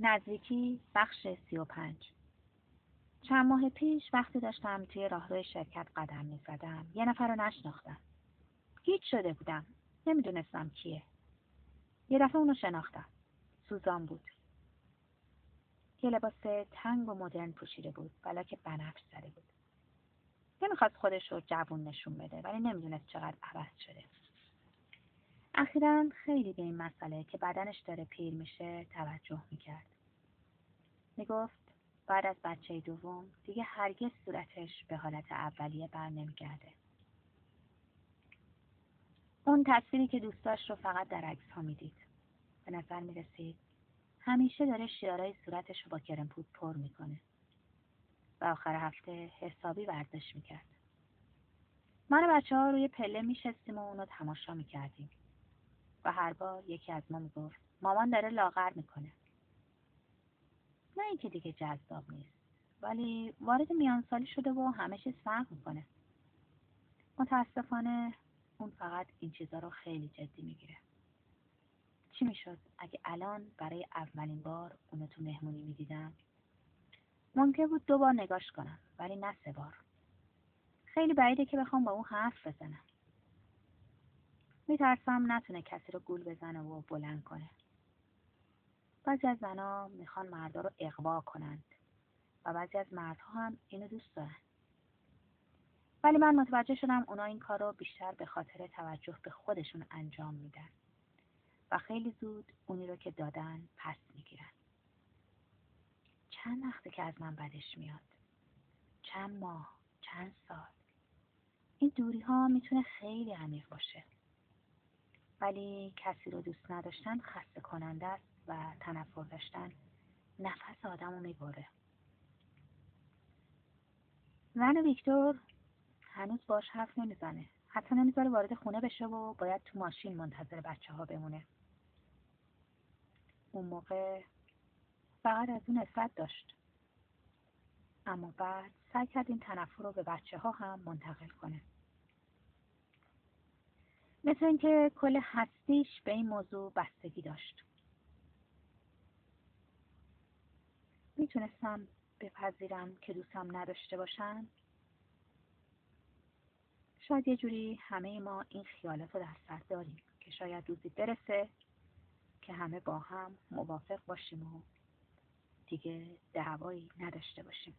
نزدیکی بخش سی و پنج. چند ماه پیش وقتی داشتم توی راهروی شرکت قدم می زدم یه نفر رو نشناختم. هیچ شده بودم. نمی‌دونستم کیه. یه دفعه اونو شناختم. سوزان بود. یه لباس تنگ و مدرن پوشیده بود بلا که بنفش زده بود. نمی‌خواست خودش رو جوون نشون بده ولی نمی‌دونست چقدر عوض شده. اخیرا خیلی به این مسئله که بدنش داره پیر میشه توجه می‌کرد. می‌گفت بعد از بچه دوم دیگه هرگز صورتش به حالت اولیه بر نمیگرده. اون تصویری که دوست داشت رو فقط در عکس ها می‌دید. به نظر می‌رسید همیشه داره شیارای صورتش رو با کرم پود پر می‌کنه. و آخر هفته حسابی ورزش می‌کرد. من و بچه ها روی پله میشستیم و اونو تماشا می‌کردیم. و هر بار یکی از ما می‌گفت مامان داره لاغر می‌کنه. نه اینکه دیگه جذاب نیست ولی وارد میانسالی شده و همه چیز فرق می‌کنه. متاسفانه اون فقط این چیزا رو خیلی جدی می‌گیره. چی می‌شد؟ اگه الان برای اولین بار اونو تو مهمونی می‌دیدم ممکن بود دو بار نگاش کنم ولی نه سه بار. خیلی بعیده که بخوام با اون حرف بزنم. میترسم نتونه کسی رو گول بزنه و بلند کنه. بعضی از زنها می‌خوان مردا رو اقوا کنند و بعضی از مردها هم اینو دوست دارن. ولی من متوجه شدم اونا این کار رو بیشتر به خاطر توجه به خودشون انجام میدن و خیلی زود اونی رو که دادن پس می‌گیرن. چند وقته که از من بدش میاد؟ چند ماه؟ چند سال؟ این دوری ها می‌تونه خیلی عمیق باشه. ولی کسی رو دوست نداشتن خسته کننده است و تنفر داشتن. نفس آدم رو می‌بره. زن ویکتور هنوز باش حرف نمی‌زنه. حتی نمی‌ذاره وارد خونه بشه و باید تو ماشین منتظر بچه ها بمونه. اون موقع فقط از اون نسبت داشت. اما بعد سعی کرد این تنفر رو به بچه ها هم منتقل کنه. مثل اینکه کل هستیش به این موضوع بستگی داشت. می‌تونستم بپذیرم که دوستم نداشته باشن. شاید یه جوری همه ما این خیالات رو در سر داریم که شاید روزی برسه که همه با هم موافق باشیم و دیگه دعوایی نداشته باشیم.